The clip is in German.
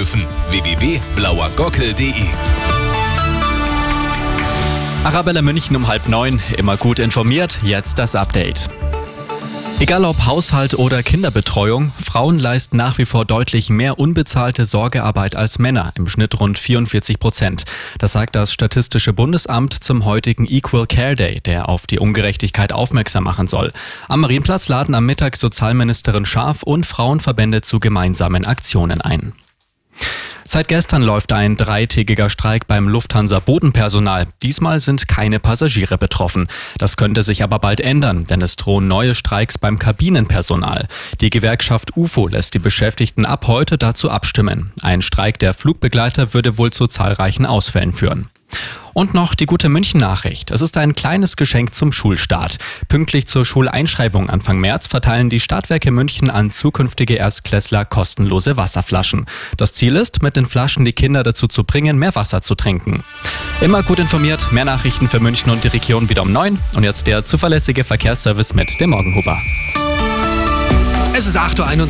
Flughöfen www.blauergockel.de Arabella München um halb neun, immer gut informiert, jetzt das Update. Egal ob Haushalt oder Kinderbetreuung, Frauen leisten nach wie vor deutlich mehr unbezahlte Sorgearbeit als Männer, im Schnitt rund 44 Prozent. Das sagt das Statistische Bundesamt zum heutigen Equal Care Day, der auf die Ungerechtigkeit aufmerksam machen soll. Am Marienplatz laden am Mittag Sozialministerin Scharf und Frauenverbände zu gemeinsamen Aktionen ein. Seit gestern läuft ein dreitägiger Streik beim Lufthansa Bodenpersonal. Diesmal sind keine Passagiere betroffen. Das könnte sich aber bald ändern, denn es drohen neue Streiks beim Kabinenpersonal. Die Gewerkschaft UFO lässt die Beschäftigten ab heute dazu abstimmen. Ein Streik der Flugbegleiter würde wohl zu zahlreichen Ausfällen führen. Und noch die gute München-Nachricht. Es ist ein kleines Geschenk zum Schulstart. Pünktlich zur Schuleinschreibung Anfang März verteilen die Stadtwerke München an zukünftige Erstklässler kostenlose Wasserflaschen. Das Ziel ist, mit den Flaschen die Kinder dazu zu bringen, mehr Wasser zu trinken. Immer gut informiert, mehr Nachrichten für München und die Region wieder um neun. Und jetzt der zuverlässige Verkehrsservice mit dem Morgenhuber. Es ist 8.21 Uhr.